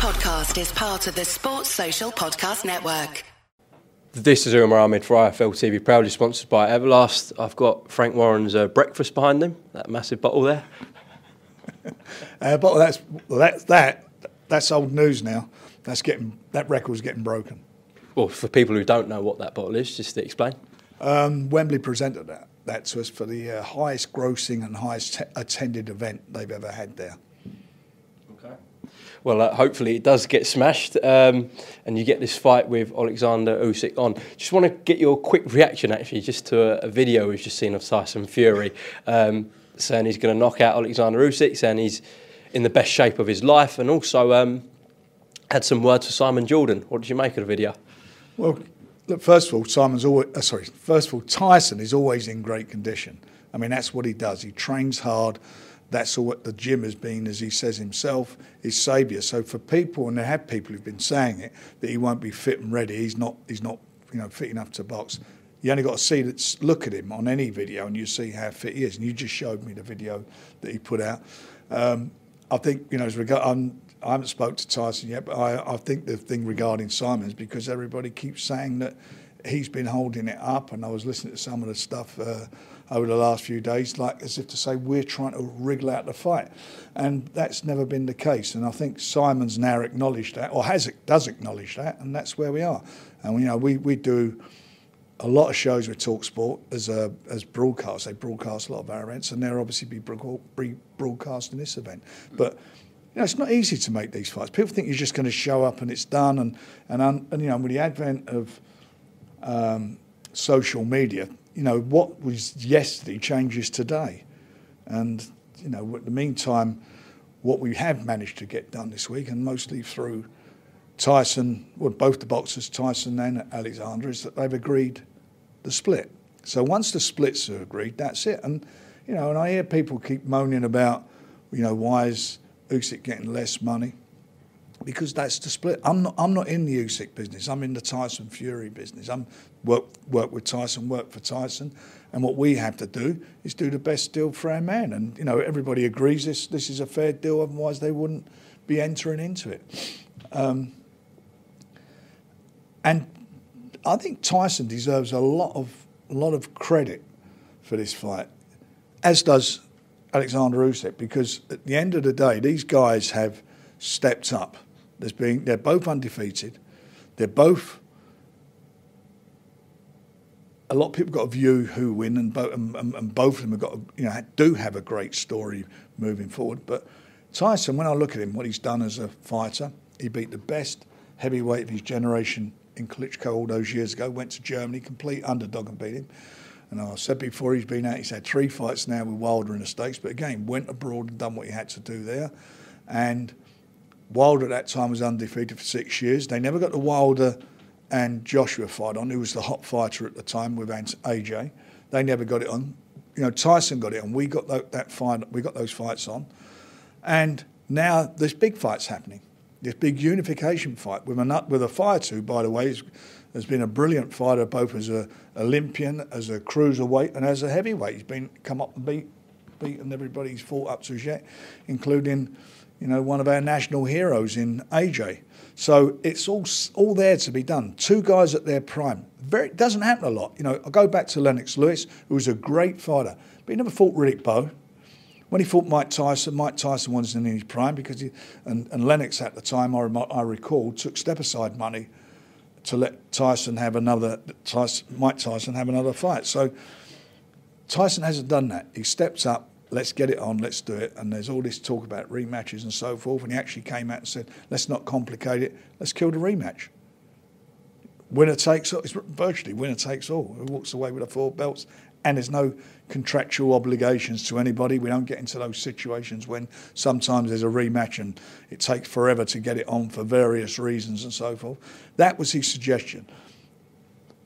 podcast is part of the Sports Social Podcast Network. This is Umar Ahmed for IFL TV, proudly sponsored by Everlast. I've got Frank Warren's uh, breakfast behind him, that massive bottle there. Uh, but that's well, that's that that's old news now. That's getting that record's getting broken. Well, for people who don't know what that bottle is, just to explain. Um, Wembley presented that that to us for the uh, highest grossing and highest te- attended event they've ever had there. Well, uh, hopefully it does get smashed, um, and you get this fight with Alexander Usyk on. Just want to get your quick reaction, actually, just to a, a video we've just seen of Tyson Fury, um, saying he's going to knock out Alexander Usyk, saying he's in the best shape of his life, and also um, had some words for Simon Jordan. What did you make of the video? Well, look, first of all, Simon's always, uh, sorry, first of all, Tyson is always in great condition. I mean, that's what he does. He trains hard. That's what the gym has been, as he says himself, his saviour. So for people, and there have people who've been saying it, that he won't be fit and ready, he's not, he's not, you know, fit enough to box. You only got to see that, look at him on any video, and you see how fit he is. And you just showed me the video that he put out. Um, I think, you know, as regard, I'm, I haven't spoke to Tyson yet, but I, I think the thing regarding Simon is because everybody keeps saying that he's been holding it up, and I was listening to some of the stuff uh, over the last few days, like as if to say we're trying to wriggle out the fight, and that's never been the case. And I think Simon's now acknowledged that, or has does acknowledge that, and that's where we are. And you know, we we do a lot of shows with Talksport as a as broadcast. They broadcast a lot of our events, and they'll obviously be broadcasting this event, but. You know, it's not easy to make these fights. People think you're just going to show up and it's done. And and, and you know, with the advent of um, social media, you know, what was yesterday changes today. And you know, in the meantime, what we have managed to get done this week, and mostly through Tyson, well, both the boxers, Tyson and Alexander, is that they've agreed the split. So once the splits are agreed, that's it. And you know, and I hear people keep moaning about, you know, why is Usyk getting less money because that's the split. I'm not. I'm not in the Usyk business. I'm in the Tyson Fury business. I'm work work with Tyson, work for Tyson, and what we have to do is do the best deal for our man. And you know, everybody agrees this this is a fair deal. Otherwise, they wouldn't be entering into it. Um, and I think Tyson deserves a lot of a lot of credit for this fight, as does Alexander Usyk because at the end of the day, these guys have stepped up. Been, they're both undefeated. They're both. A lot of people got a view who win, and, bo- and, and both of them have got, you know, do have a great story moving forward. But Tyson, when I look at him, what he's done as a fighter, he beat the best heavyweight of his generation in Klitschko all those years ago. Went to Germany, complete underdog, and beat him. And I said before, he's been out, he's had three fights now with Wilder in the States, but again, went abroad and done what he had to do there. And Wilder at that time was undefeated for six years. They never got the Wilder and Joshua fight on, who was the hot fighter at the time with AJ. They never got it on. You know, Tyson got it on. We got that fight. We got those fights on, and now there's big fights happening. This big unification fight with a with a fighter who, by the way, is has been a brilliant fighter both as a Olympian, as a cruiserweight, and as a heavyweight. He's been come up and beat beaten everybody he's fought up to yet, including you know one of our national heroes in AJ. So it's all all there to be done. Two guys at their prime. Very, doesn't happen a lot. You know, I go back to Lennox Lewis, who was a great fighter, but he never fought Riddick Bowe. When he fought Mike Tyson, Mike Tyson wasn't in his prime because he, and, and Lennox at the time, I, I recall, took step aside money to let Tyson have another, Tyson, Mike Tyson have another fight. So Tyson hasn't done that. He steps up, let's get it on, let's do it. And there's all this talk about rematches and so forth. And he actually came out and said, let's not complicate it, let's kill the rematch. Winner takes all. It's virtually winner takes all. Who walks away with the four belts and there's no contractual obligations to anybody. We don't get into those situations when sometimes there's a rematch and it takes forever to get it on for various reasons and so forth. That was his suggestion.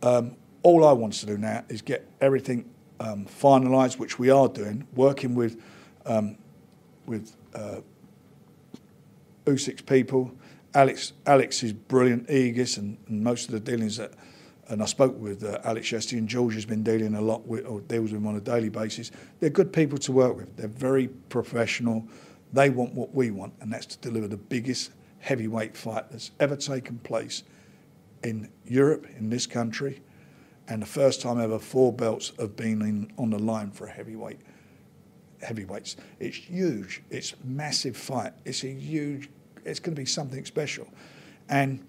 Um, all I want to do now is get everything um, finalised, which we are doing, working with um, with uh, people. Alex Alex is brilliant, Aegis, and, and most of the dealings that and I spoke with uh, Alex Shesty and George has been dealing a lot with, or deals with them on a daily basis. They're good people to work with. They're very professional. They want what we want, and that's to deliver the biggest heavyweight fight that's ever taken place in Europe, in this country, and the first time ever four belts have been in, on the line for a heavyweight. Heavyweights. It's huge. It's massive fight. It's a huge. It's going to be something special, and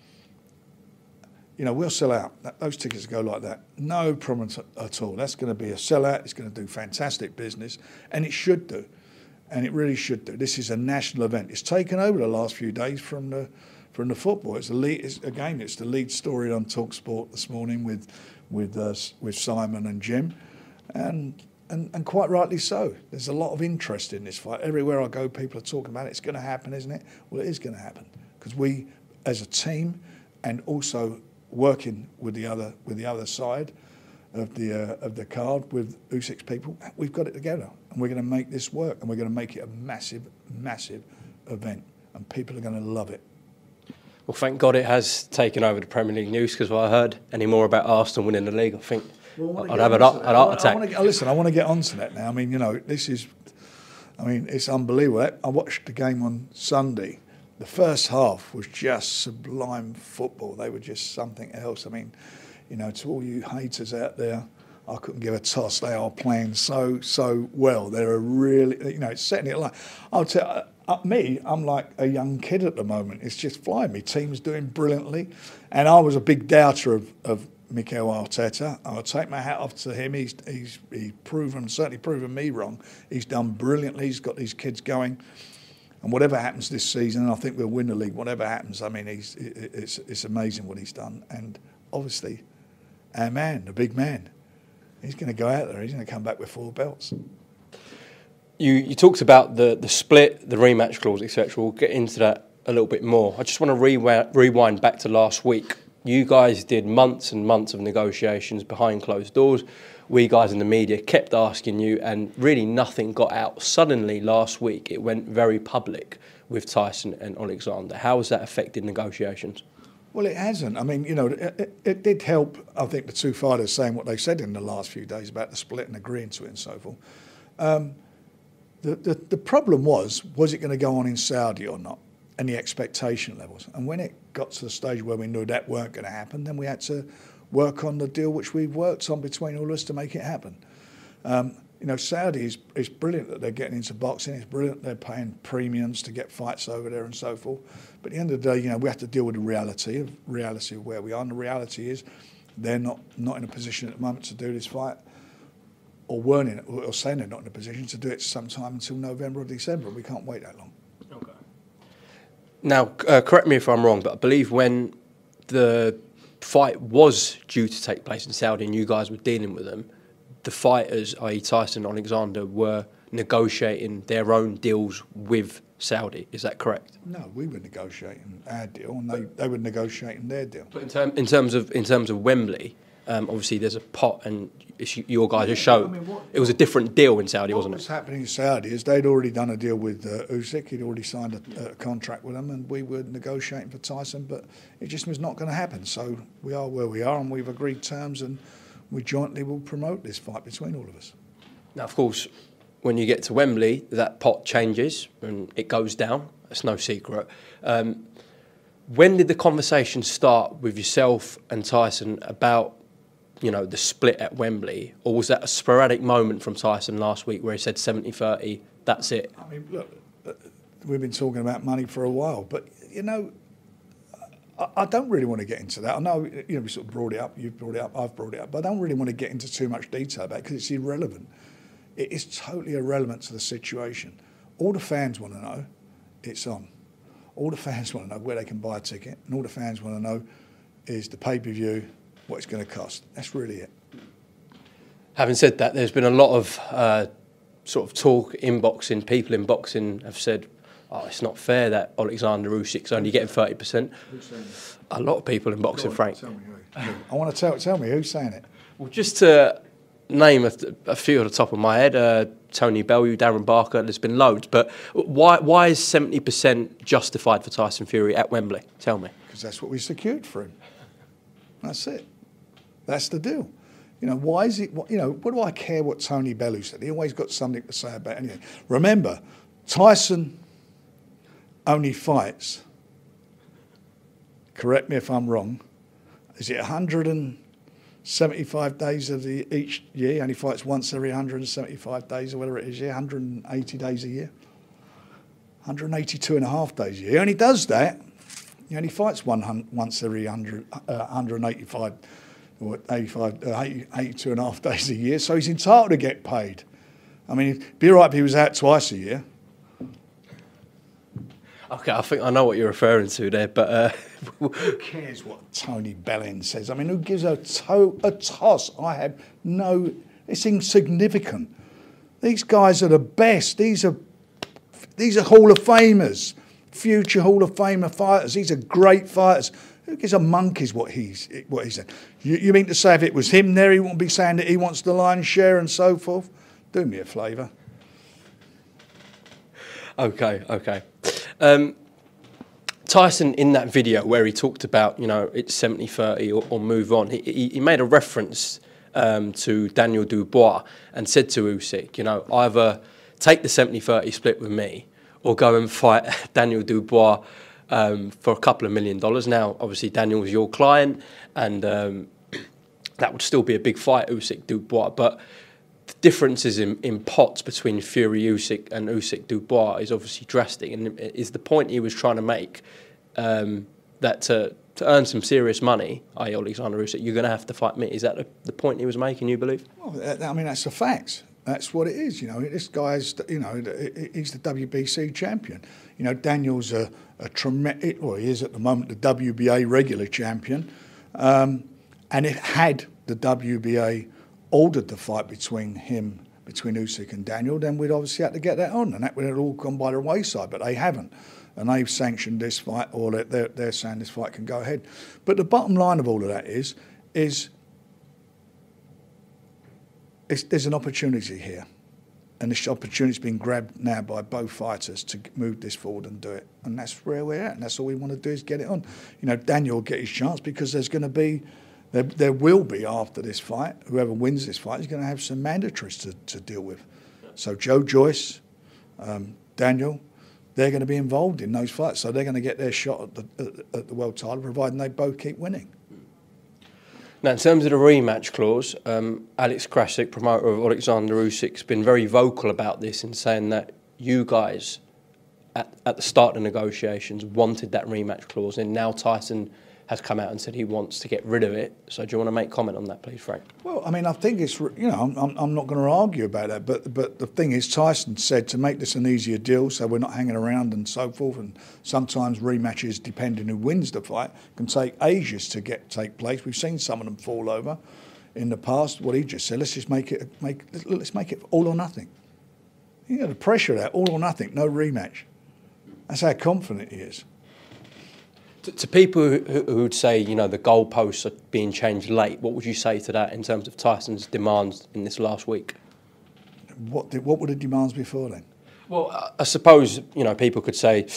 you know we'll sell out. Those tickets go like that. No problem at all. That's going to be a sellout. It's going to do fantastic business, and it should do, and it really should do. This is a national event. It's taken over the last few days from the from the football. It's the lead. It's, again, it's the lead story on Talksport this morning with with uh, with Simon and Jim, and, and and quite rightly so. There's a lot of interest in this fight. Everywhere I go, people are talking about it. It's going to happen, isn't it? Well, it is going to happen because we, as a team, and also working with the other with the other side of the uh, of the card with Usyk's people, we've got it together, and we're going to make this work, and we're going to make it a massive, massive event, and people are going to love it. Well, thank God it has taken over the Premier League news because I heard any more about Arsenal winning the league, I think well, I'd have an heart, attack. I want to, listen, I want to get onto that now. I mean, you know, this is, I mean, it's unbelievable. I watched the game on Sunday. The first half was just sublime football. They were just something else. I mean, you know, to all you haters out there, I couldn't give a toss. They are playing so so well. They're a really, you know, it's setting it like. I'll tell uh, me, I'm like a young kid at the moment. It's just flying. Me team's doing brilliantly, and I was a big doubter of, of Mikel Arteta. I'll take my hat off to him. He's he's he's proven certainly proven me wrong. He's done brilliantly. He's got these kids going, and whatever happens this season, I think we'll win the league. Whatever happens, I mean, he's it's it's amazing what he's done, and obviously, our man, the big man, he's going to go out there. He's going to come back with four belts you, you talked about the, the split, the rematch clause, etc. We'll get into that a little bit more. I just want to rewind, rewind back to last week. You guys did months and months of negotiations behind closed doors. We guys in the media kept asking you, and really nothing got out. Suddenly, last week, it went very public with Tyson and Alexander. How has that affected negotiations? Well, it hasn't. I mean, you know, it, it, did help, I think, the two fighters saying what they said in the last few days about the split and agreeing to it and so forth. Um, the, the, the problem was, was it going to go on in Saudi or not? And the expectation levels. And when it got to the stage where we knew that weren't going to happen, then we had to work on the deal which we've worked on between all of us to make it happen. Um, you know, Saudi is, is brilliant that they're getting into boxing. It's brilliant they're paying premiums to get fights over there and so forth. But at the end of the day, you know, we have to deal with the reality of reality of where we are. And the reality is, they're not not in a position at the moment to do this fight or weren't in, or saying they're not in a position to do it sometime until November or December. We can't wait that long. Okay. Now, uh, correct me if I'm wrong, but I believe when the fight was due to take place in Saudi and you guys were dealing with them, the fighters, i.e., Tyson and Alexander, were negotiating their own deals with Saudi. Is that correct? No, we were negotiating our deal, and they, they were negotiating their deal. But in, term, in terms of in terms of Wembley, um, obviously there's a pot, and your guys showed I mean, what, it was a different deal in Saudi, wasn't it? What's happening in Saudi is they'd already done a deal with uh, Usyk. He'd already signed a, a, contract with them, and we were negotiating for Tyson, but it just was not going to happen. So we are where we are, and we've agreed terms, and we jointly will promote this fight between all of us. Now, of course, when you get to Wembley, that pot changes and it goes down. It's no secret. Um, when did the conversation start with yourself and Tyson about you know, the split at Wembley, or was that a sporadic moment from Tyson last week where he said 70-30, that's it? I mean, look, uh, we've been talking about money for a while, but, you know, I, don't really want to get into that. I know, you know, we sort of brought it up, you've brought it up, I've brought it up, but I don't really want to get into too much detail about it because it's irrelevant. It is totally irrelevant to the situation. All the fans want to know, it's on. All the fans want to know where they can buy a ticket, and all the fans want to know is the pay-per-view, what it's going to cost. That's really it. Having said that, there's been a lot of uh, sort of talk in boxing. People in boxing have said, "Oh, it's not fair that Alexander Usyk's only getting thirty percent." A lot of people in boxing, on, Frank. I want to tell tell me who's saying it. Well, just to name a, a few at the top of my head, uh, Tony Bellew, Darren Barker. There's been loads, but why why is seventy percent justified for Tyson Fury at Wembley? Tell me. Because that's what we secured for him. That's it. That's the deal. You know, why is it, you know, what do I care what Tony Bellew said? He always got something to say about anything. Remember, Tyson only fights correct me if I'm wrong, is it 175 days of the each year? He only fights once every 175 days or whatever it is, yeah, 180 days a year. 182 and a half days a year. He only does that. He only fights one, once every 100, uh, 185 or 85, uh, 80, 82 and a half days a year. So he's entitled to get paid. I mean, it'd be right if he was out twice a year. Okay, I think I know what you're referring to there, but uh, who cares what Tony Bellew says? I mean, who gives a, to- a toss? I have no. It's insignificant. These guys are the best. These are these are Hall of Famers, future Hall of Famer fighters. These are great fighters. Who gives a monkey's what he's what he said? You, you mean to say if it was him there, he wouldn't be saying that he wants the lion's share and so forth? Do me a favour. Okay, okay. Um, Tyson, in that video where he talked about, you know, it's 70 30 or, or move on, he, he, he made a reference um, to Daniel Dubois and said to Usyk, you know, either take the 70 30 split with me or go and fight Daniel Dubois um, for a couple of million dollars. Now, obviously, Daniel was your client and um, that would still be a big fight, Usyk Dubois. But the differences in, in pots between Fury Usyk and Usyk Dubois is obviously drastic, and is the point he was trying to make um, that to, to earn some serious money, i.e. Alexander Usyk, you're going to have to fight me. Is that the, the point he was making? You believe? Well, I mean that's the fact. That's what it is. You know, this guy's you know he's the WBC champion. You know, Daniel's a, a tremendous. Well, he is at the moment the WBA regular champion, um, and it had the WBA ordered the fight between him, between Usyk and Daniel, then we'd obviously have to get that on, and that would have all gone by the wayside. But they haven't, and they've sanctioned this fight, or they're, they're saying this fight can go ahead. But the bottom line of all of that is, is there's an opportunity here. And this opportunity's been grabbed now by both fighters to move this forward and do it. And that's where we're at. And that's all we want to do is get it on. You know, Daniel will get his chance because there's going to be there, there will be after this fight, whoever wins this fight is going to have some mandatories to, to deal with. So Joe Joyce, um, Daniel, they're going to be involved in those fights. So they're going to get their shot at the, at the world title, providing they both keep winning. Now, in terms of the rematch clause, um, Alex Krassyuk, promoter of Alexander Usyk, has been very vocal about this in saying that you guys, at, at the start of the negotiations, wanted that rematch clause, and now Tyson has come out and said he wants to get rid of it. So do you want to make comment on that, please, Frank? Well, I mean, I think it's you know I'm, I'm not going to argue about that, but but the thing is, Tyson said to make this an easier deal, so we're not hanging around and so forth. And sometimes rematches, depending who wins the fight, can take ages to get take place. We've seen some of them fall over in the past. What he just said, let's just make it make let's make it all or nothing. You know the pressure that, all or nothing, no rematch. That's how confident he is. To, to people who, who would say, you know, the goalposts are being changed late, what would you say to that in terms of Tyson's demands in this last week? What did, what were the demands before then? Well, I suppose you know people could say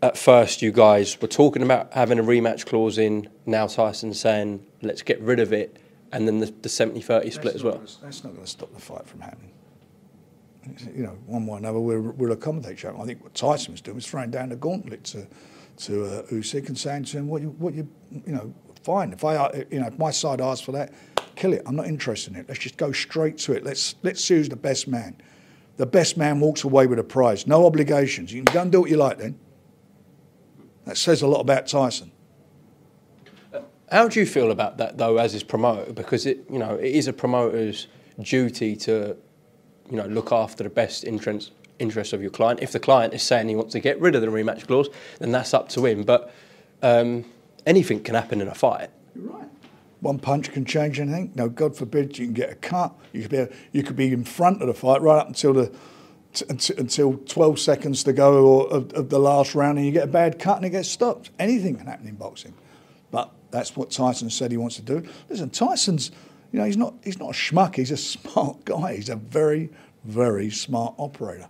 at first you guys were talking about having a rematch clause in. Now Tyson's saying let's get rid of it, and then the, the 70-30 split as well. Gonna, that's not going to stop the fight from happening. You know, one way or another, we'll, we'll accommodate each other. I think what Tyson was doing was throwing down the gauntlet to to uh, Usyk and saying to him, "What you, what you, you know, fine. If I, uh, you know, if my side asks for that, kill it. I'm not interested in it. Let's just go straight to it. Let's let's choose the best man. The best man walks away with a prize. No obligations. You can go and do what you like. Then that says a lot about Tyson. How do you feel about that though, as his promoter? Because it, you know, it is a promoter's duty to, you know, look after the best interests interest of your client. If the client is saying he wants to get rid of the rematch clause, then that's up to him. But um, anything can happen in a fight. You're right. One punch can change anything. No, God forbid you can get a cut. You could be, you could be in front of the fight right up until the until 12 seconds to go of, of the last round, and you get a bad cut and it gets stopped. Anything can happen in boxing. But that's what Tyson said he wants to do. Listen, Tyson's, you know, he's not he's not a schmuck. He's a smart guy. He's a very very smart operator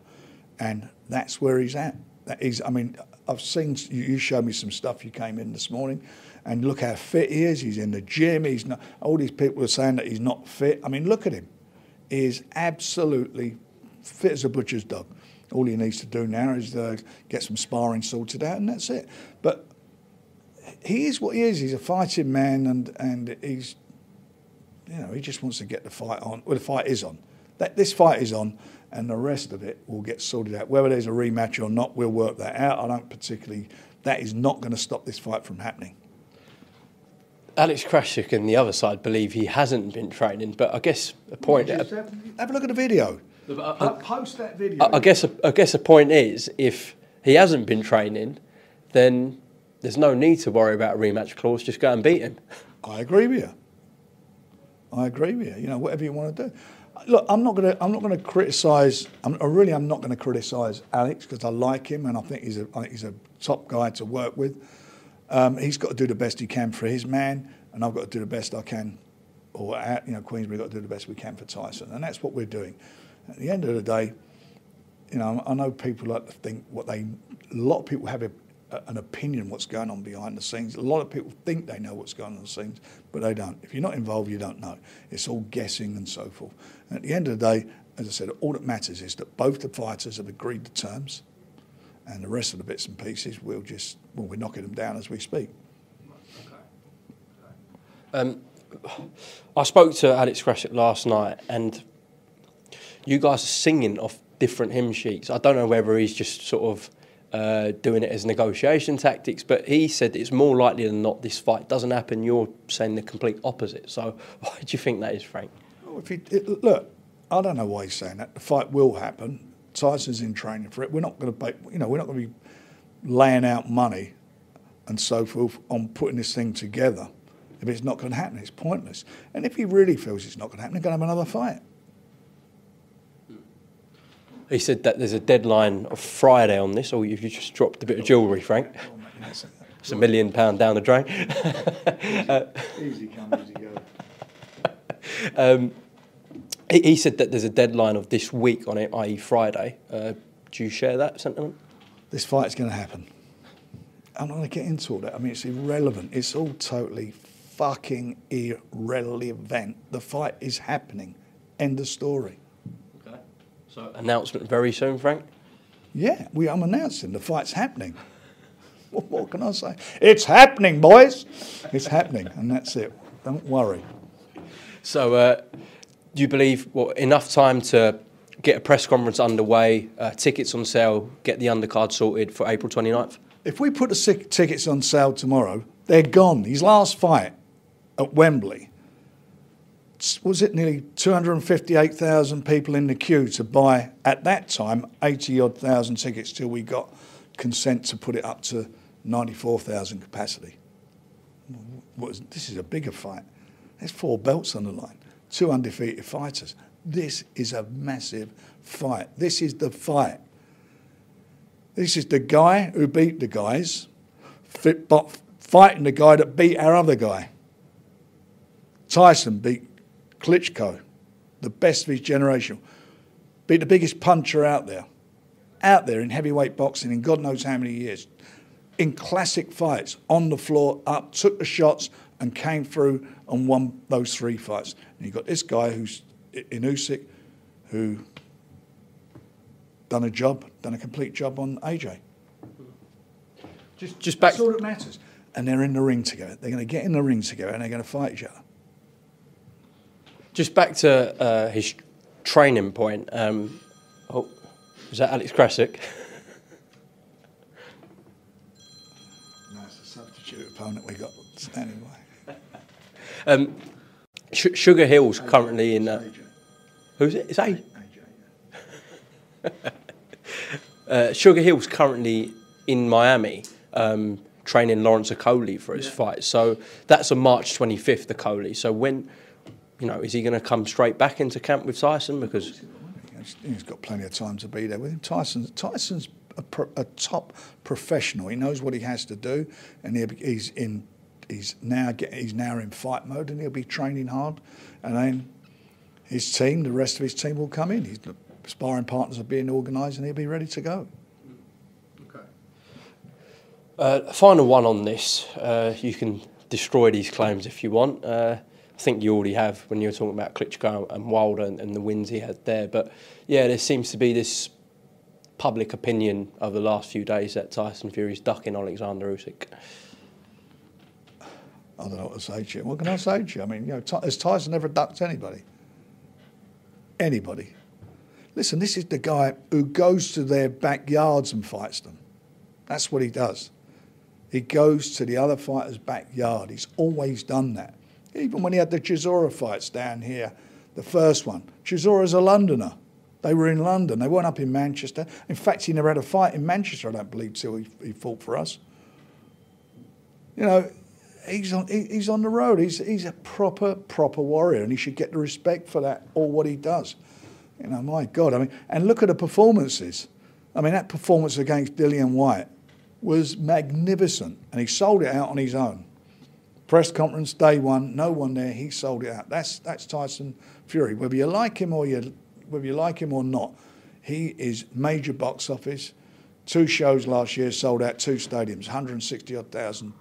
and that's where he's at. That is, I mean, I've seen you showed me some stuff. You came in this morning, and look how fit he is. He's in the gym. He's not. All these people are saying that he's not fit. I mean, look at him. He is absolutely fit as a butcher's dog. All he needs to do now is uh, get some sparring sorted out, and that's it. But he is what he is. He's a fighting man, and and he's, you know, he just wants to get the fight on. Well, the fight is on. That this fight is on, and the rest of it will get sorted out. Whether there's a rematch or not, we'll work that out. I don't particularly. That is not going to stop this fight from happening. Alex Krassyuk and the other side believe he hasn't been training, but I guess a point. Just have, have a look at the video. I, uh, uh, Post that video. I, I guess. I guess the point is, if he hasn't been training, then there's no need to worry about a rematch clause. Just go and beat him. I agree with you. I agree with you. You know, whatever you want to do. Look, I'm not to. I'm not going to criticise. I'm, really, I'm not going to criticise Alex because I like him and I think he's a. I think he's a top guy to work with. Um, he's got to do the best he can for his man, and I've got to do the best I can, or uh, you know, Queensberry got to do the best we can for Tyson, and that's what we're doing. At the end of the day, you know, I know people like to think what they. A lot of people have a, an opinion what's going on behind the scenes. A lot of people think they know what's going on the scenes, but they don't. If you're not involved, you don't know. It's all guessing and so forth. And at the end of the day, as I said, all that matters is that both the fighters have agreed the terms, and the rest of the bits and pieces, we'll just well, we're knocking them down as we speak. Um, I spoke to Alex Krassyuk last night, and you guys are singing off different hymn sheets. I don't know whether he's just sort of uh, doing it as negotiation tactics, but he said it's more likely than not this fight doesn't happen. You're saying the complete opposite. So why do you think that is, Frank? Well, he, it, look, I don't know why he's saying that. The fight will happen. Tyson's in training for it. We're not going to, you know, we're not going to be laying out money and so forth on putting this thing together. If it's not going to happen, it's pointless. And if he really feels it's not going to happen, he's going to have another fight. He said that there's a deadline of Friday on this, or you've just dropped a bit of jewellery, Frank. It's a million pound down the drain. uh, easy come, easy go. Um, he, he, said that there's a deadline of this week on it, i.e., Friday. Uh, do you share that sentiment? This fight's going to happen. I'm not going to get into all that. I mean, it's irrelevant. It's all totally fucking irrelevant. The fight is happening. End of story. So announcement very soon, Frank. Yeah, we. I'm announcing the fight's happening. What more can I say? It's happening, boys. It's happening, and that's it. Don't worry. So, uh, do you believe well enough time to get a press conference underway, uh, tickets on sale, get the undercard sorted for April 29th? If we put the tickets on sale tomorrow, they're gone. His last fight at Wembley was it nearly 258,000 people in the queue to buy, at that time, 80 odd thousand tickets till we got consent to put it up to 94,000 capacity. This is a bigger fight. There's four belts on the line, two undefeated fighters. This is a massive fight. This is the fight. This is the guy who beat the guys, fighting the guy that beat our other guy. Tyson beat Klitschko, the best of his generation, beat the biggest puncher out there, out there in heavyweight boxing in God knows how many years, in classic fights, on the floor, up, took the shots, and came through and won those three fights. And you've got this guy who's in Usyk, who done a job, done a complete job on AJ. Just, just back. That's all that matters. And they're in the ring together. They're going to get in the ring together and they're going to fight each other. Just back to uh, his training point. Um, oh, was that Alex Krassyuk? no, it's a substitute opponent we got standing by. um, Sh- Sugar Hill's currently in. Uh, who's it? It's AJ. uh, Sugar Hill's currently in Miami. Um, training Lawrence Okolie for his yeah. fight. So that's on March 25th, the Okolie. So when you know, is he going to come straight back into camp with Tyson? Because he's got plenty of time to be there with him. Tyson's Tyson's a, pro, a top professional. He knows what he has to do, and he's in. He's now get, he's now in fight mode, and he'll be training hard. And then his team, the rest of his team, will come in. His sparring partners are being organised, and he'll be ready to go. Okay. Uh, final one on this. Uh, you can destroy these claims if you want. Uh, I think you already have when you were talking about Klitschko and Wilder and, and the wins he had there. But yeah, there seems to be this public opinion over the last few days that Tyson Fury's ducking Alexander Usyk. I don't know what to say to you. What can I say to you? I mean, you know, has Tyson ever ducked anybody? Anybody? Listen, this is the guy who goes to their backyards and fights them. That's what he does. He goes to the other fighter's backyard. He's always done that. Even when he had the Chisora fights down here, the first one, Chisora's a Londoner. They were in London. They weren't up in Manchester. In fact, he never had a fight in Manchester, I don't believe, till he, he fought for us. You know, he's on, he, he's on the road. He's, he's a proper, proper warrior, and he should get the respect for that, all what he does. You know, my God. I mean, and look at the performances. I mean, that performance against Dillian Whyte was magnificent, and he sold it out on his own. Press conference day one, no one there. He sold it out. That's that's Tyson Fury. Whether you like him or you whether you like him or not, he is major box office. Two shows last year sold out two stadiums, 160 odd thousand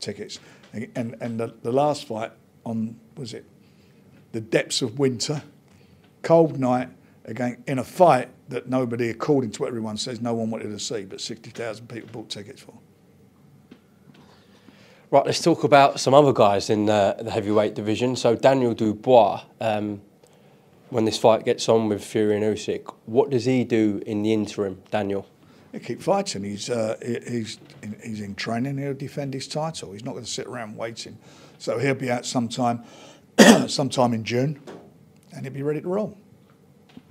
tickets, and and, and the, the last fight on was it the depths of winter, cold night again in a fight that nobody, according to everyone says, no one wanted to see, but 60,000 people bought tickets for. Right, let's talk about some other guys in uh, the heavyweight division. So Daniel Dubois, um, when this fight gets on with Fury and Usyk, what does he do in the interim, Daniel? He keep fighting. He's uh, he's in, he's in training. He'll defend his title. He's not going to sit around waiting. So he'll be out sometime, sometime in June, and he'll be ready to roll.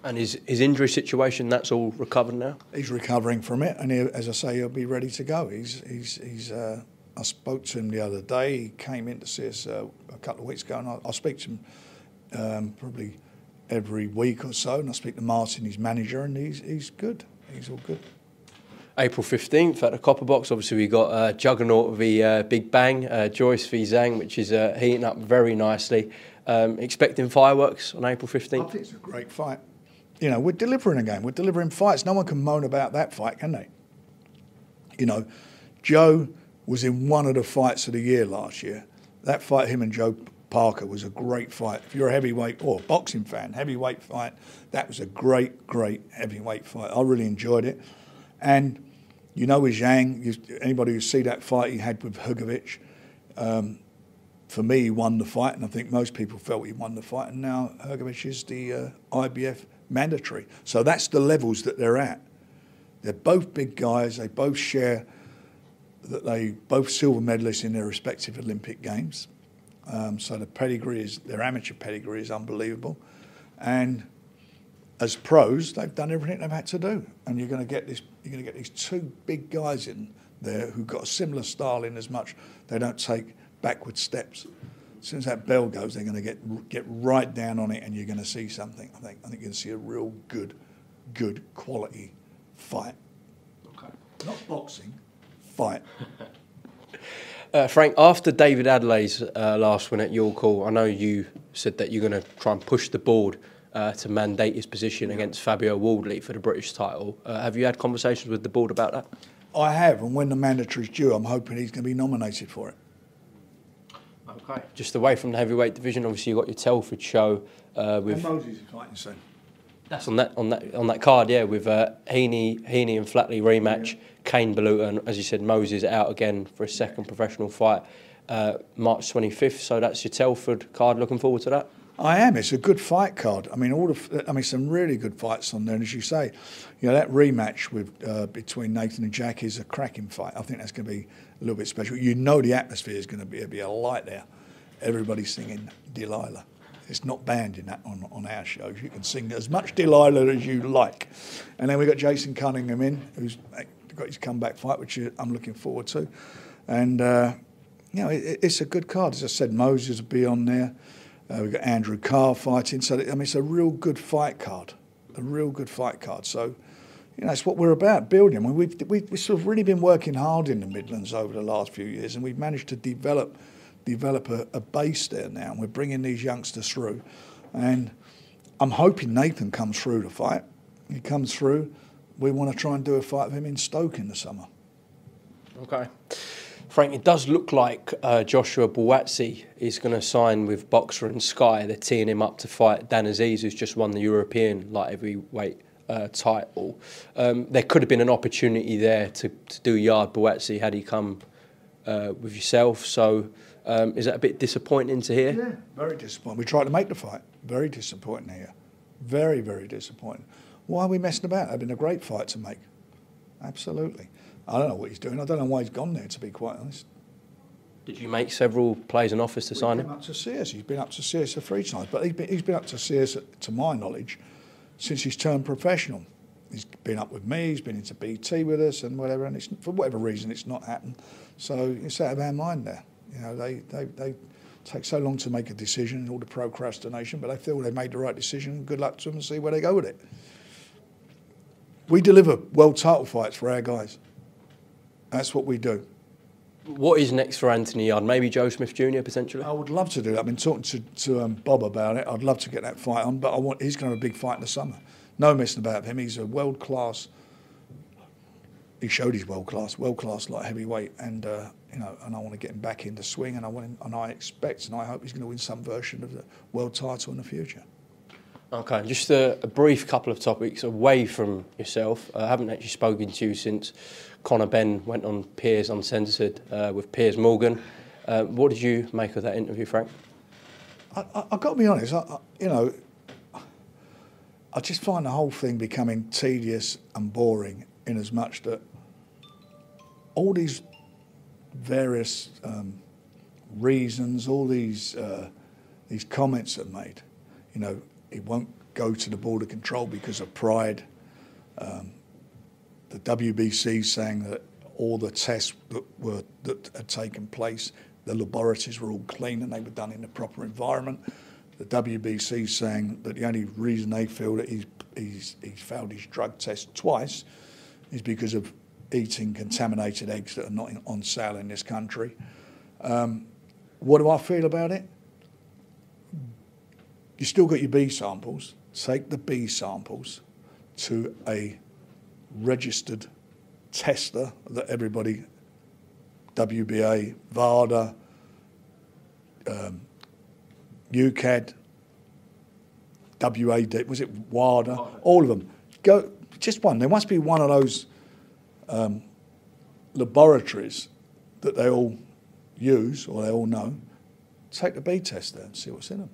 And his, his injury situation, that's all recovered now? He's recovering from it, and he, as I say, he'll be ready to go. He's he's he's. Uh, I spoke to him the other day. He came in to see us uh, a couple of weeks ago, and I, I speak to him um, probably every week or so. And I speak to Martin, his manager, and he's he's good. He's all good. April 15th at the Copper Box. Obviously, we got uh, Juggernaut v uh, Big Bang, uh, Joyce v Zhang, which is uh, heating up very nicely. Um, expecting fireworks on April 15th? I think it's a great fight. You know, we're delivering a game. We're delivering fights. No one can moan about that fight, can they? You know, Joe was in one of the fights of the year last year. That fight, him and Joe Parker, was a great fight. If you're a heavyweight or a boxing fan, heavyweight fight, that was a great, great heavyweight fight. I really enjoyed it. And you know, with Zhang, you, anybody who see that fight he had with Hrgovic, um, for me, he won the fight, and I think most people felt he won the fight. And now Hrgovic is the uh, IBF mandatory. So that's the levels that they're at. They're both big guys. They both share that they both silver medalists in their respective Olympic games. Um, so the pedigree is their amateur pedigree is unbelievable, and as pros, they've done everything they've had to do, and you're going to get this. You're going to get these two big guys in there who've got a similar style in as much they don't take backward steps. As soon as that bell goes, they're going to get get right down on it, and you're going to see something. I think I think you're going to see a real good, good quality fight. Okay. Not boxing, fight. Uh, Frank, after David Adeleye's uh, last win at York Hall, I know you said that you're going to try and push the board uh, to mandate his position against Fabio Wardley for the British title. Uh, have you had conversations with the board about that? I have, and when the mandatory's due, I'm hoping he's going to be nominated for it. Okay. Just away from the heavyweight division, obviously you've got your Telford show uh, with. And Moses is fighting soon. That's on that on that on that card, yeah, with uh, Heaney, Heaney and Flatley rematch. Kane Baluta, and as you said, Moses out again for a second professional fight, uh, March 25th. So that's your Telford card. Looking forward to that. I am. It's a good fight card. I mean, all the, I mean, some really good fights on there. And as you say, you know, that rematch with uh, between Nathan and Jack is a cracking fight. I think that's going to be a little bit special. You know, the atmosphere is going to be, be a light there. Everybody's singing Delilah. It's not banned in that on, on our shows. You can sing as much Delilah as you like. And then we've got Jason Cunningham in, who's got his comeback fight, which I'm looking forward to. And, uh, you know, it, it's a good card. As I said, Moses will be on there. Uh, we've got Andrew Carr fighting. So, I mean, it's a real good fight card. A real good fight card. So, you know, it's what we're about, building. I mean, we've, we've, we've sort of really been working hard in the Midlands over the last few years, and we've managed to develop – develop a, a base there now. And we're bringing these youngsters through. And I'm hoping Nathan comes through to fight. He comes through. We want to try and do a fight with him in Stoke in the summer. Okay. Frank, it does look like uh, Joshua Buatsi is going to sign with Boxxer and Sky. They're teeing him up to fight Dan Azeez, who's just won the European light heavyweight uh, title. Um, there could have been an opportunity there to, to do Yarde Buatsi had he come uh, with yourself. So um, is that a bit disappointing to hear? Yeah, very disappointing. We tried to make the fight. Very disappointing here. Very, very disappointing. Why are we messing about? It'd been a great fight to make. Absolutely. I don't know what he's doing. I don't know why he's gone there, to be quite honest. Did you make several plays and offers to sign He him? up to see us. He's been up to see us three times, but he's been, he's been up to see us, to my knowledge, since he's turned professional. He's been up with me. He's been into BT with us and whatever. And it's, for whatever reason, it's not happened. So it's out of our mind there. You know, they, they, they take so long to make a decision and all the procrastination, but they feel they made the right decision. Good luck to them and see where they go with it. We deliver world title fights for our guys. That's what we do. What is next for Anthony Yarde? Maybe Joe Smith Jr. potentially. I would love to do that. I've been talking to, to um, Bob about it. I'd love to get that fight on, but I want he's going to have a big fight in the summer. No messing about him. He's a world class. He showed his world class, world class light heavyweight, and uh, you know, and I want to get him back into swing, and I want him, and I expect, and I hope he's going to win some version of the world title in the future. Okay, just a, a brief couple of topics away from yourself. I haven't actually spoken to you since Conor Benn went on Piers Uncensored uh, with Piers Morgan. Uh, what did you make of that interview, Frank? I, I, I've got to be honest. I, I, you know, I just find the whole thing becoming tedious and boring in as much that all these various um, reasons, all these uh, these comments are made. You know, it won't go to the Board of Control because of pride. Um, the WBC saying that all the tests that were that had taken place, the laboratories were all clean and they were done in the proper environment. The WBC saying that the only reason they feel that he's he's he's failed his drug test twice is because of eating contaminated eggs that are not in, on sale in this country. Um, what do I feel about it? You still got your B samples. Take the B samples to a registered tester that everybody, WBA, VADA, um, UKAD, WAD, was it WADA, all of them. Go, just one. There must be one of those um, laboratories that they all use or they all know. Take the B test there and see what's in them.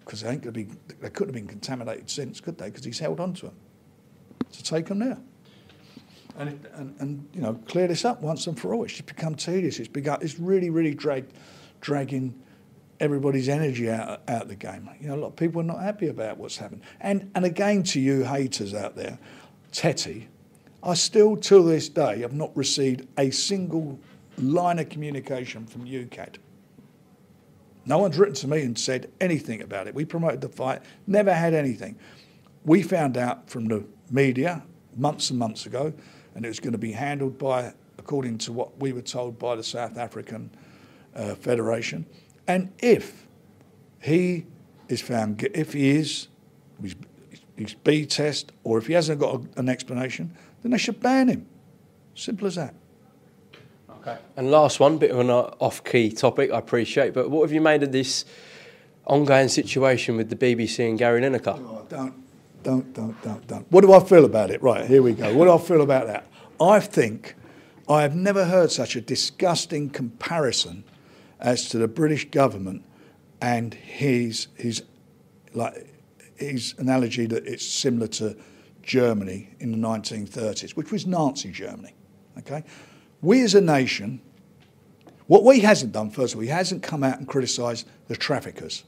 Because they ain't going to be, they couldn't have been contaminated since, could they? Because he's held on to them. So take them there. And, and, and you know clear this up once and for all. It's just become tedious. It's begun. It's really really dragged, dragging everybody's energy out out of the game. You know a lot of people are not happy about what's happened. And and again to you haters out there, Tetty, I still till this day have not received a single line of communication from UKAD. No one's written to me and said anything about it. We promoted the fight, never had anything. We found out from the media months and months ago, and it was going to be handled by, according to what we were told by the South African uh, Federation. And if he is found, if he is, he's B test, or if he hasn't got a, an explanation, then they should ban him. Simple as that. Okay. And last one, bit of an uh, off-key topic, I appreciate, but what have you made of this ongoing situation with the BBC and Gary Lineker? Oh, don't, don't, don't, don't, don't. What do I feel about it? Right, here we go. What do I feel about that? I think I have never heard such a disgusting comparison as to the British government and his his like his analogy that it's similar to Germany in the 1930s, which was Nazi Germany. Okay, we as a nation, what we hasn't done first of all, he hasn't come out and criticised the traffickers,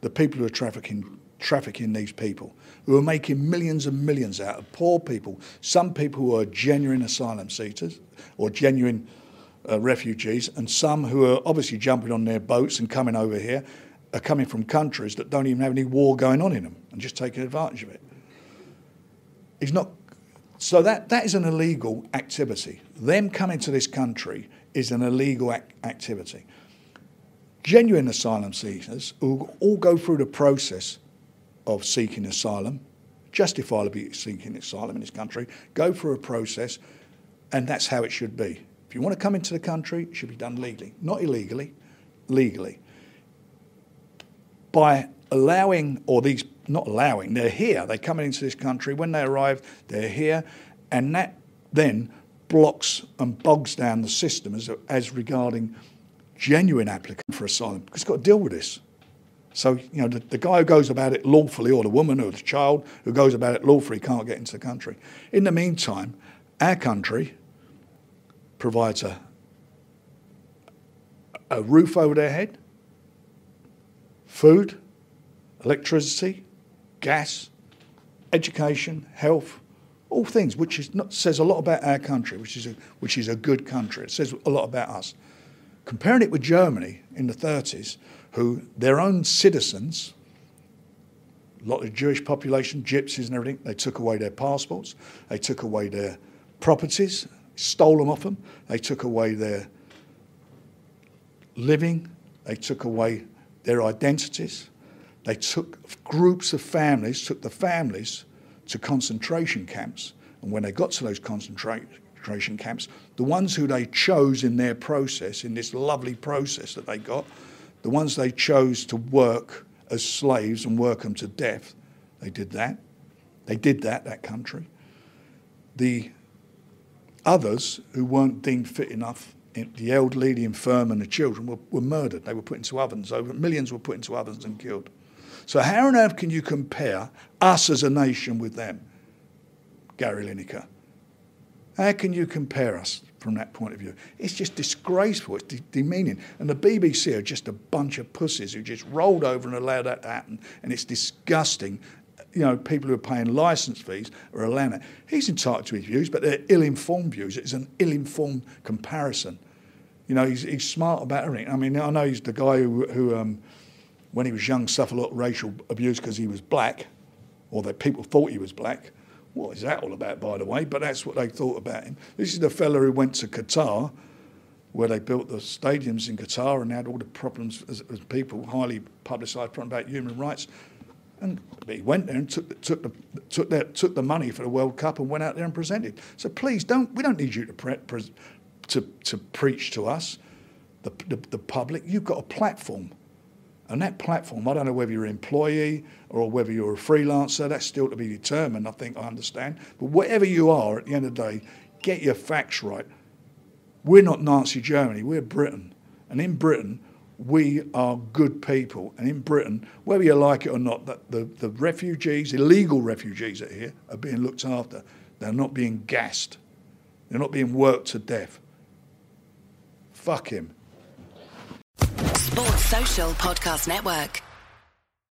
the people who are trafficking trafficking these people, who are making millions and millions out of poor people, some people who are genuine asylum seekers or genuine uh, refugees, and some who are obviously jumping on their boats and coming over here, are coming from countries that don't even have any war going on in them and just taking advantage of it. He's not. So that, that is an illegal activity. Them coming to this country is an illegal ac- activity. Genuine asylum seekers who all go through the process of seeking asylum, justifiably seeking asylum in this country, go through a process, and that's how it should be. If you want to come into the country, it should be done legally, not illegally, legally. By allowing, or these, not allowing, they're here, they're coming into this country. When they arrive, they're here, and that then blocks and bogs down the system as, as regarding genuine applicant for asylum because it's got to deal with this. So, you know, the, the, guy who goes about it lawfully, or the woman or the child who goes about it lawfully, can't get into the country. In the meantime, our country provides a, a roof over their head, food, electricity, gas, education, health, all things which not, says a lot about our country, which is, a, which is a good country. It says a lot about us. Comparing it with Germany in the 30s, who their own citizens, a lot of Jewish population, gypsies and everything, they took away their passports, they took away their properties, stole them off them, they took away their living, they took away their identities, they took groups of families, took the families to concentration camps. And when they got to those concentration camps, the ones who they chose in their process, in this lovely process that they got, the ones they chose to work as slaves and work them to death, they did that. They did that, that country. The others who weren't deemed fit enough, the elderly, the infirm, and the children, were, were murdered. They were put into ovens. Over millions were put into ovens and killed. So how on earth can you compare us as a nation with them, Gary Lineker? How can you compare us from that point of view? It's just disgraceful. It's de- demeaning. And the BBC are just a bunch of pussies who just rolled over and allowed that to happen. And it's disgusting. You know, people who are paying licence fees are allowing it. He's entitled to his views, but they're ill-informed views. It's an ill-informed comparison. You know, he's, he's smart about everything. I mean, I know he's the guy who, who um, when he was young, suffered a lot of racial abuse because he was black, or that people thought he was black. What is that all about, by the way? But that's what they thought about him. This is the fellow who went to Qatar, where they built the stadiums in Qatar and had all the problems as, as people, highly publicised about human rights. And he went there and took, took, the, took, their, took the money for the World Cup and went out there and presented. So please, don't, we don't need you to, pre, pre, to, to preach to us, the, the, the public. You've got a platform. And that platform, I don't know whether you're an employee or whether you're a freelancer, that's still to be determined, I think I understand. But whatever you are, at the end of the day, get your facts right. We're not Nazi Germany, we're Britain. And in Britain, we are good people. And in Britain, whether you like it or not, the, the, the refugees, illegal refugees that are here, are being looked after. They're not being gassed. They're not being worked to death. Fuck him. Sports Social Podcast Network.